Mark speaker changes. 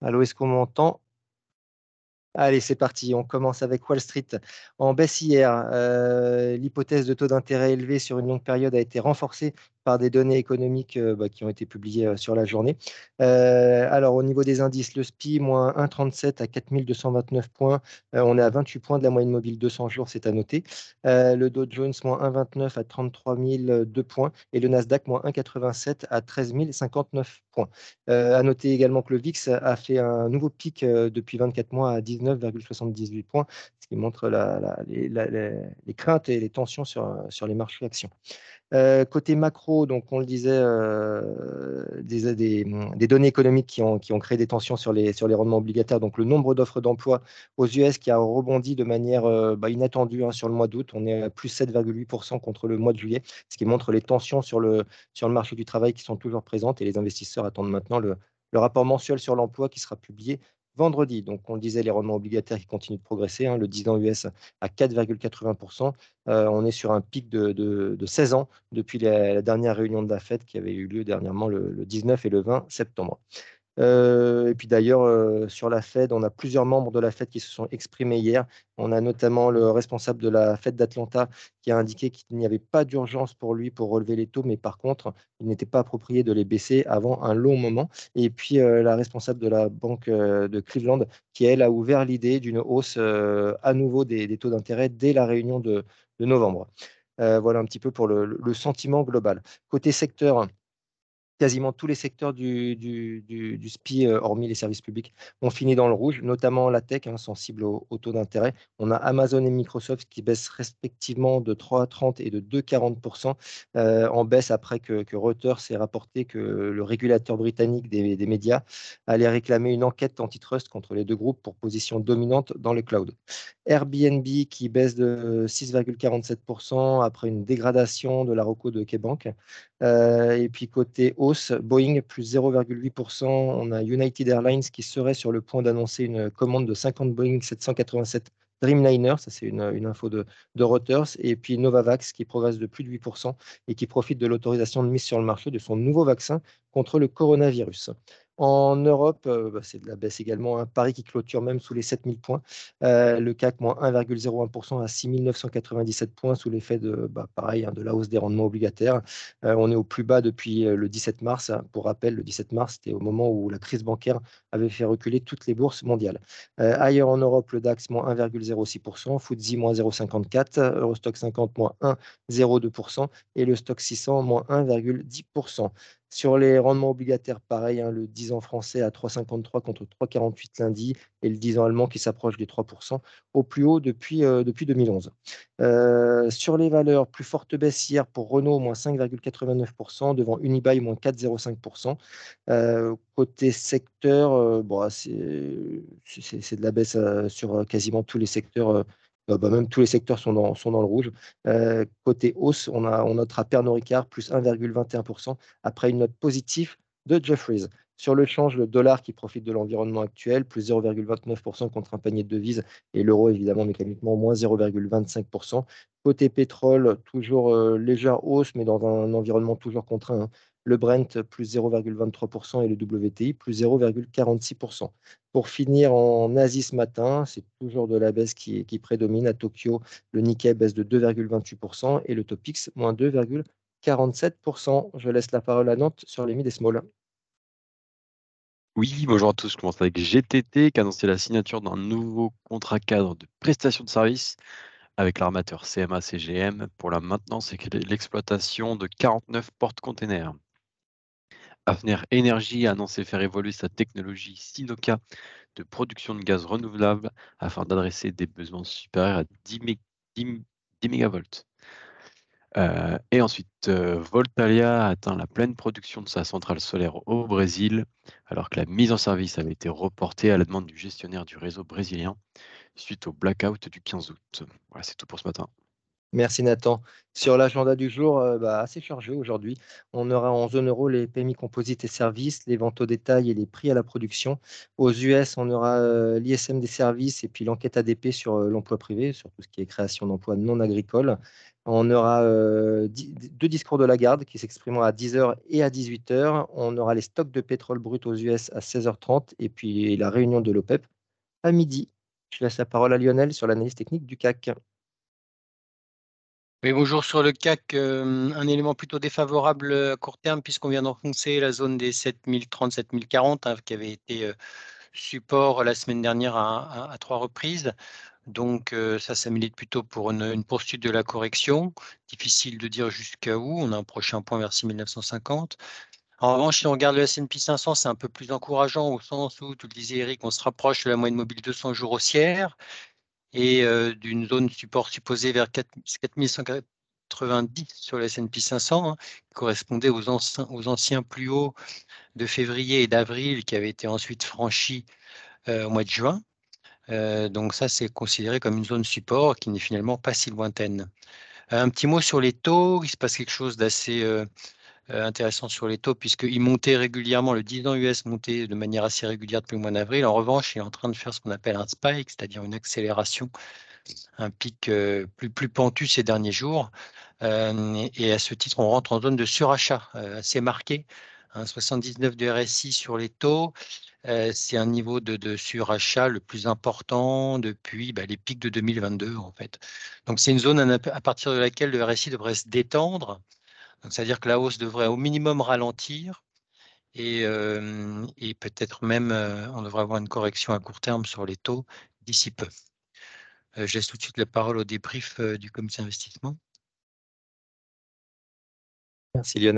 Speaker 1: Allô, est-ce qu'on m'entend? Allez, c'est parti. On commence avec Wall Street. En baisse hier, euh, l'hypothèse de taux d'intérêt élevé sur une longue période a été renforcée par des données économiques euh, bah, qui ont été publiées euh, sur la journée. alors, au niveau des indices, le SPI, moins 1,37 à 4229 points. on est à 28 points de la moyenne mobile 200 jours, c'est à noter. le Dow Jones, moins 1,29 à 33 002 points. Et le Nasdaq, moins 1,87 à 13 059 points. à noter également que le VIX a fait un nouveau pic depuis 24 mois à 19,78 points, ce qui montre les, craintes et les tensions sur, sur les marchés actions. Euh, côté macro, donc on le disait, euh, des, données économiques qui ont, créé des tensions sur les, rendements obligataires. Donc le nombre d'offres d'emploi aux US qui a rebondi de manière euh, bah, inattendue hein, sur le mois d'août. On est à plus 7,8% contre le mois de juillet, ce qui montre les tensions sur le, marché du travail qui sont toujours présentes et les investisseurs attendent maintenant le rapport mensuel sur l'emploi qui sera publié vendredi. Donc, on le disait, les rendements obligataires qui continuent de progresser. Hein, le 10 ans US à 4,80%. Euh, on est sur un pic de, 16 ans depuis la, dernière réunion de la Fed qui avait eu lieu dernièrement le 19 et le 20 septembre. Et puis d'ailleurs, sur la Fed, on a plusieurs membres de la Fed qui se sont exprimés hier. On a notamment le responsable de la Fed d'Atlanta qui a indiqué qu'il n'y avait pas d'urgence pour lui pour relever les taux, mais par contre, il n'était pas approprié de les baisser avant un long moment. Et puis la responsable de la banque de Cleveland qui, elle, a ouvert l'idée d'une hausse à nouveau des, taux d'intérêt dès la réunion de, novembre. voilà un petit peu pour le sentiment global. Côté secteur, quasiment tous les secteurs du, SPI, euh, hormis les services publics, ont fini dans le rouge, notamment la tech, hein, sensible au, taux d'intérêt. On a Amazon et Microsoft qui baissent respectivement de 3,30 et de 2,40% euh, en baisse après que, Reuters ait rapporté que le régulateur britannique des, médias allait réclamer une enquête antitrust contre les deux groupes pour position dominante dans le cloud. Airbnb qui baisse de 6,47% après une dégradation de la reco de KeyBank. Euh, et puis côté Boeing plus 0,8%. On a United Airlines qui serait sur le point d'annoncer une commande de 50 Boeing 787 Dreamliner, ça c'est une, info de, de, Reuters, et puis Novavax qui progresse de plus de 8% et qui profite de l'autorisation de mise sur le marché de son nouveau vaccin contre le coronavirus. En Europe, euh, bah, c'est de la baisse également. Un Paris qui clôture même sous les 7000 points. Euh, le CAC, moins 1,01% à 6997 points sous l'effet de, bah, pareil, hein, de la hausse des rendements obligataires. Euh, on est au plus bas depuis le 17 mars. Pour rappel, le 17 mars, c'était au moment où la crise bancaire avait fait reculer toutes les bourses mondiales. ailleurs en Europe, le DAX, moins 1,06%, FTSE, moins 0,54%, Eurostock 50, moins 1,02% et le Stock 600, moins 1,10%. Sur les rendements obligataires, pareil, hein, le 10 ans français à 3,53 contre 3,48 lundi et le 10 ans allemand qui s'approche des 3% au plus haut depuis, euh, depuis 2011. Euh, sur les valeurs, plus forte baisse hier pour Renault, moins 5,89% devant Unibail, moins 4,05%. Euh, côté secteur, bon, c'est de la baisse sur quasiment tous les secteurs bah, bah, même tous les secteurs sont dans, le rouge. Euh, côté hausse, on notera Pernod Ricard plus 1,21% après une note positive de Jeffries. Sur le change, le dollar qui profite de l'environnement actuel, plus 0,29% contre un panier de devises, et l'euro évidemment mécaniquement moins 0,25%. Côté pétrole, toujours euh, légère hausse, mais dans un environnement toujours contraint. Hein le Brent plus 0,23% et le WTI plus 0,46%. Pour finir en Asie ce matin, c'est toujours de la baisse qui, prédomine. À Tokyo, le Nikkei baisse de 2,28% et le Topix moins 2,47%. Je laisse la parole à Nantes sur les mid et.
Speaker 2: Oui, bonjour à tous. Je commence avec GTT qui a annoncé la signature d'un nouveau contrat cadre de prestation de services avec l'armateur CMA-CGM pour la maintenance et l'exploitation de 49 porte-containers. Hafner Energy a annoncé faire évoluer sa technologie Sinoca de production de gaz renouvelable afin d'adresser des besoins supérieurs à 10, mégavolts. Euh, et ensuite, euh, Voltalia a atteint la pleine production de sa centrale solaire au Brésil, alors que la mise en service avait été reportée à la demande du gestionnaire du réseau brésilien suite au blackout du 15 août. Voilà, c'est tout pour ce matin.
Speaker 1: Merci Nathan. Sur l'agenda du jour, euh, bah, assez chargé aujourd'hui. On aura en zone euro les PMI composites et services, les ventes au détail et les prix à la production. Aux US, on aura euh, l'ISM des services et puis l'enquête ADP sur euh, l'emploi privé, sur tout ce qui est création d'emplois non agricoles. On aura deux discours de Lagarde qui s'exprimeront à 10h et à 18h. On aura les stocks de pétrole brut aux US à 16h30 et puis la réunion de l'OPEP à midi. Je laisse la parole à Lionel sur l'analyse technique du CAC.
Speaker 3: Bonjour sur le CAC, un élément plutôt défavorable à court terme puisqu'on vient d'enfoncer la zone des 7030, 7040 hein, qui avait été support la semaine dernière à trois reprises. Donc ça, ça milite plutôt pour une, poursuite de la correction. Difficile de dire jusqu'à où. On a un prochain point vers 6950. En revanche, si on regarde le S&P 500, c'est un peu plus encourageant au sens où, tu le disais Eric, on se rapproche de la moyenne mobile 200 jours haussière et d'une zone support supposée vers 4190 sur le S&P 500, hein, qui correspondait aux, anciens plus hauts de février et d'avril qui avaient été ensuite franchis au mois de juin. Euh, donc ça, c'est considéré comme une zone support qui n'est finalement pas si lointaine. Euh, un petit mot sur les taux. Il se passe quelque chose d'assez euh, intéressant sur les taux puisqu'ils montaient régulièrement, le 10 ans US montait de manière assez régulière depuis le mois d'avril. En revanche, il est en train de faire ce qu'on appelle un spike, c'est-à-dire une accélération, un pic plus, plus pentu ces derniers jours. et à ce titre, on rentre en zone de surachat assez marqué. 79 hein, de RSI sur les taux, c'est un niveau de, surachat le plus important depuis bah, les pics de 2022, en fait. Donc, c'est une zone à, partir de laquelle le RSI devrait se détendre. C'est-à-dire que la hausse devrait au minimum ralentir et, peut-être même, on devrait avoir une correction à court terme sur les taux d'ici peu. je laisse tout de suite la parole au débrief du comité d'investissement.
Speaker 1: Merci Lionel.